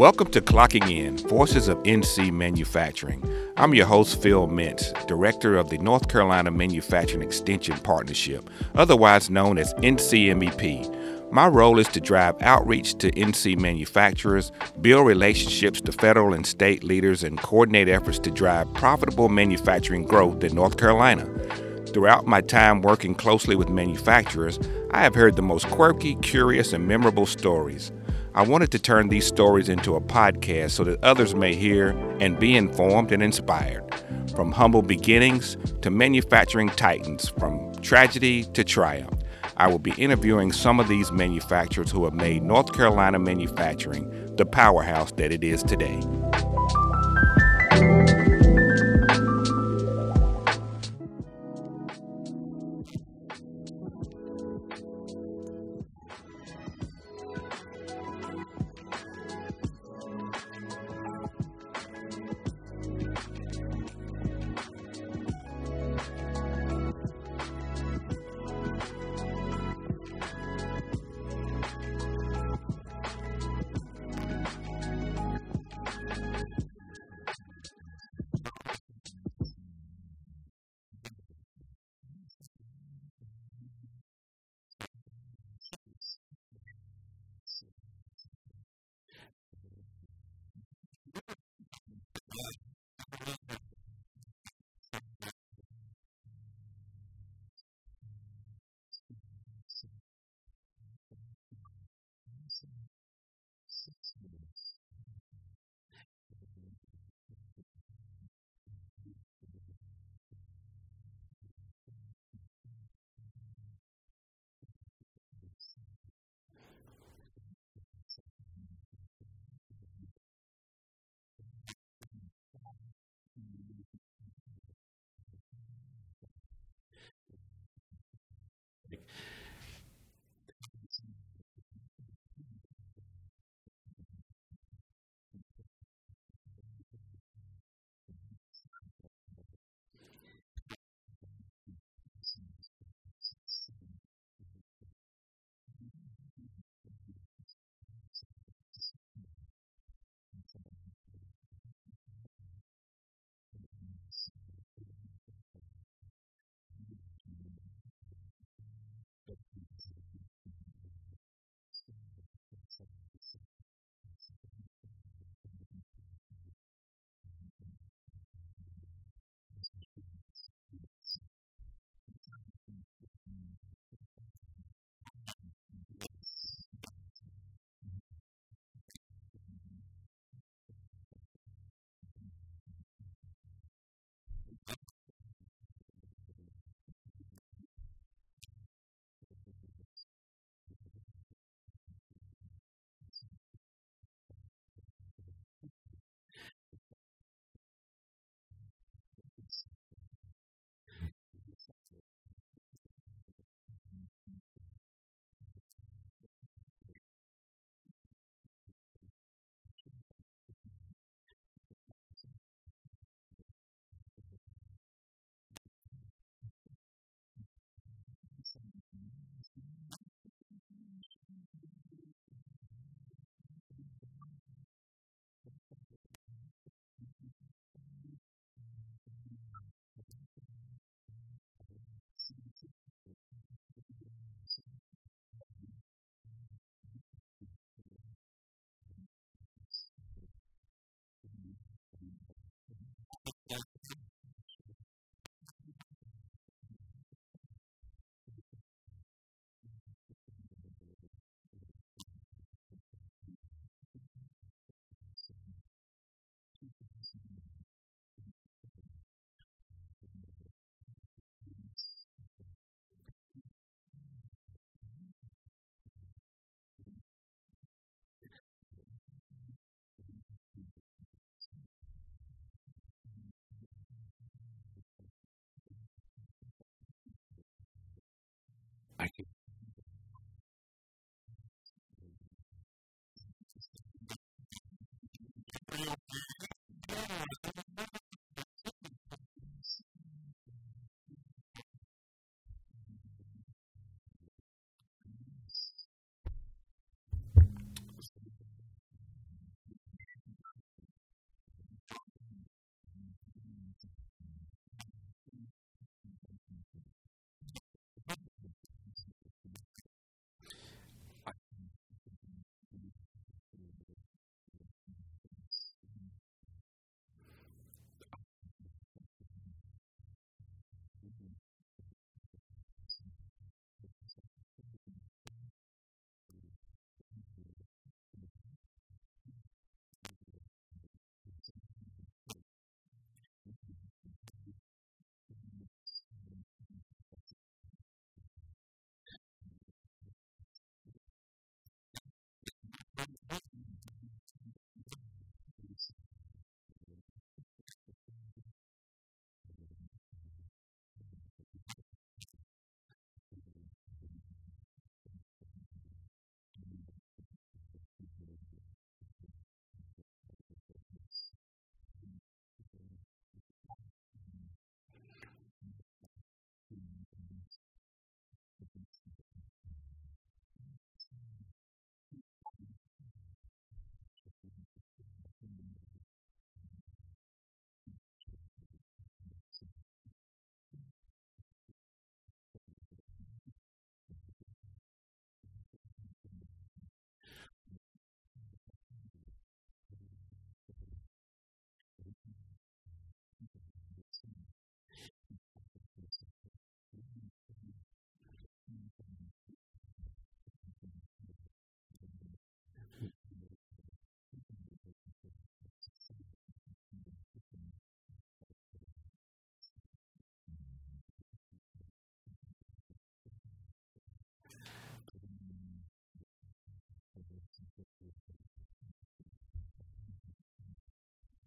Welcome to Clocking In Voices of NC Manufacturing. I'm your host, Phil Mintz, Director of the North Carolina Manufacturing Extension Partnership, otherwise known as NCMEP. My role is to drive outreach to NC manufacturers, build relationships to federal and state leaders, and coordinate efforts to drive profitable manufacturing growth in North Carolina. Throughout my time working closely with manufacturers, I have heard the most quirky, curious, and memorable stories. I wanted to turn these stories into a podcast so that others may hear and be informed and inspired. From humble beginnings to manufacturing titans, from tragedy to triumph. I will be interviewing some of these manufacturers who have made North Carolina manufacturing the powerhouse that it is today. I can real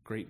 great.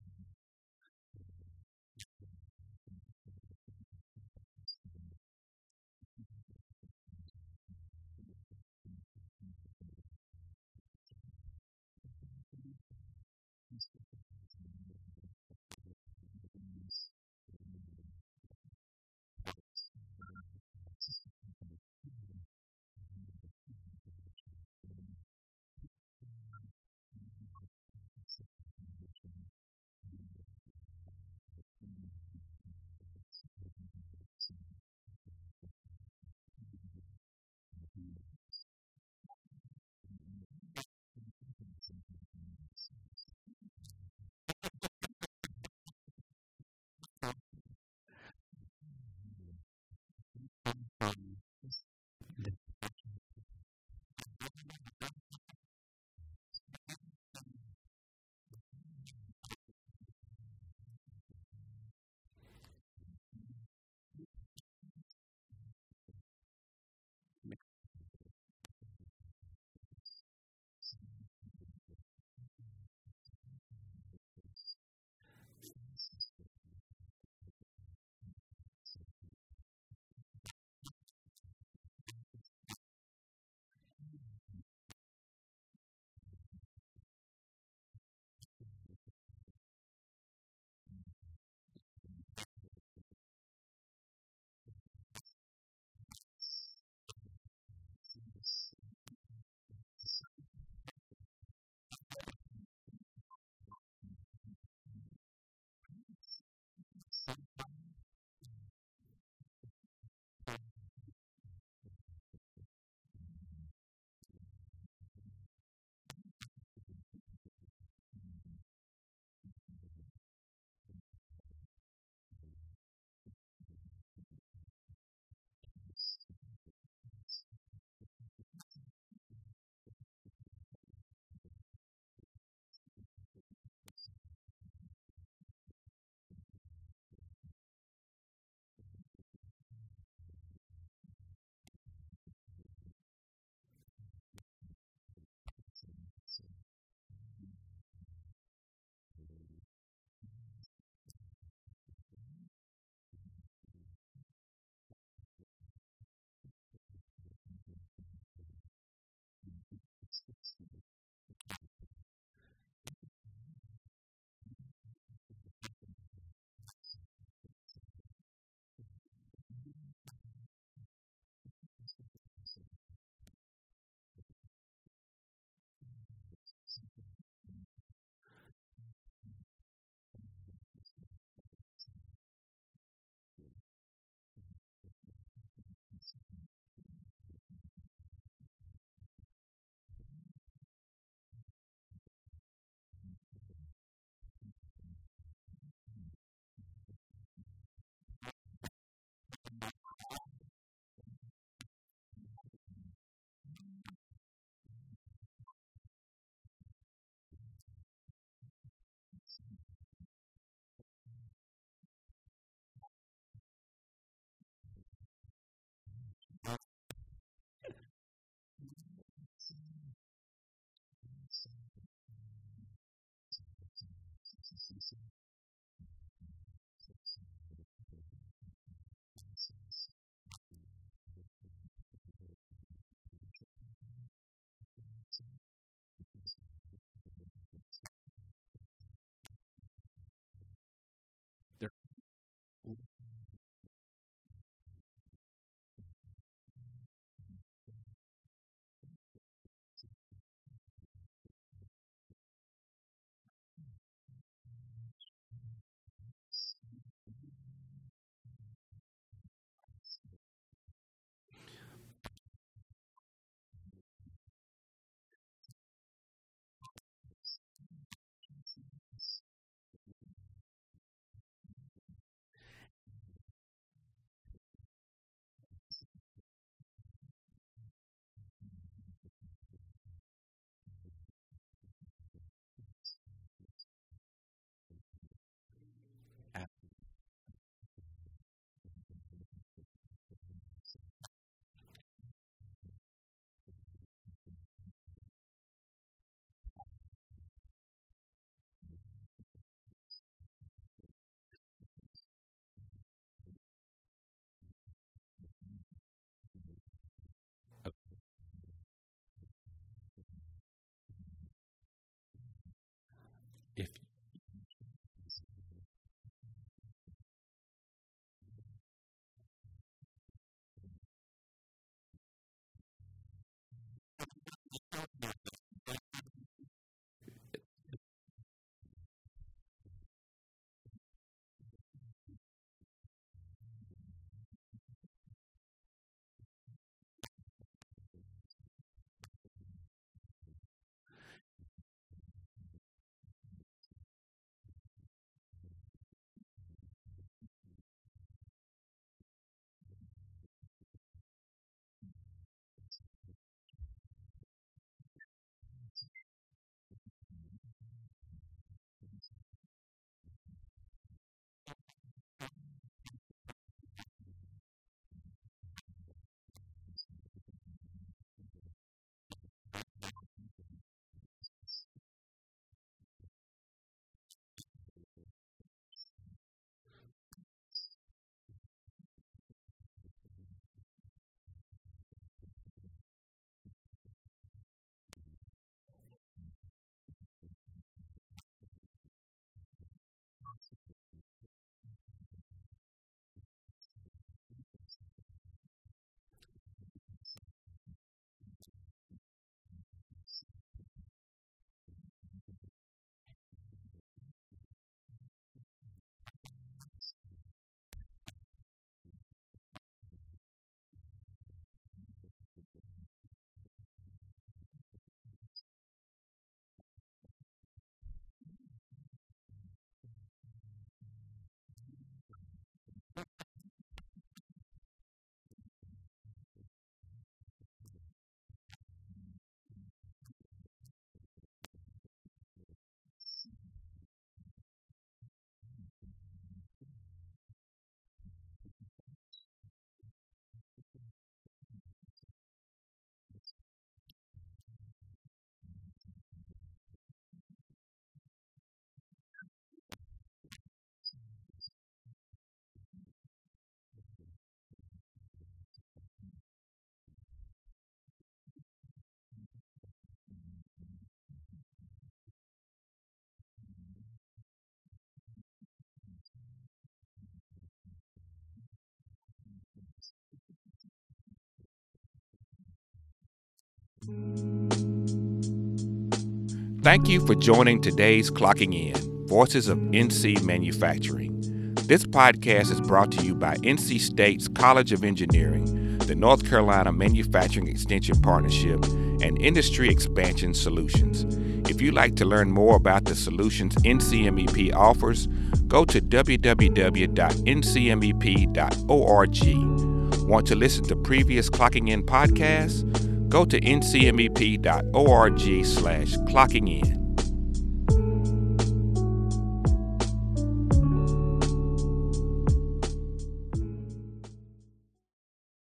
Thank you for joining today's Clocking In Voices of NC Manufacturing. This podcast is brought to you by NC State's College of Engineering, the North Carolina Manufacturing Extension Partnership, and Industry Expansion Solutions. If you'd like to learn more about the solutions NCMEP offers, go to www.ncmep.org. Want to listen to previous Clocking In podcasts? Go to ncmep.org slash clocking in.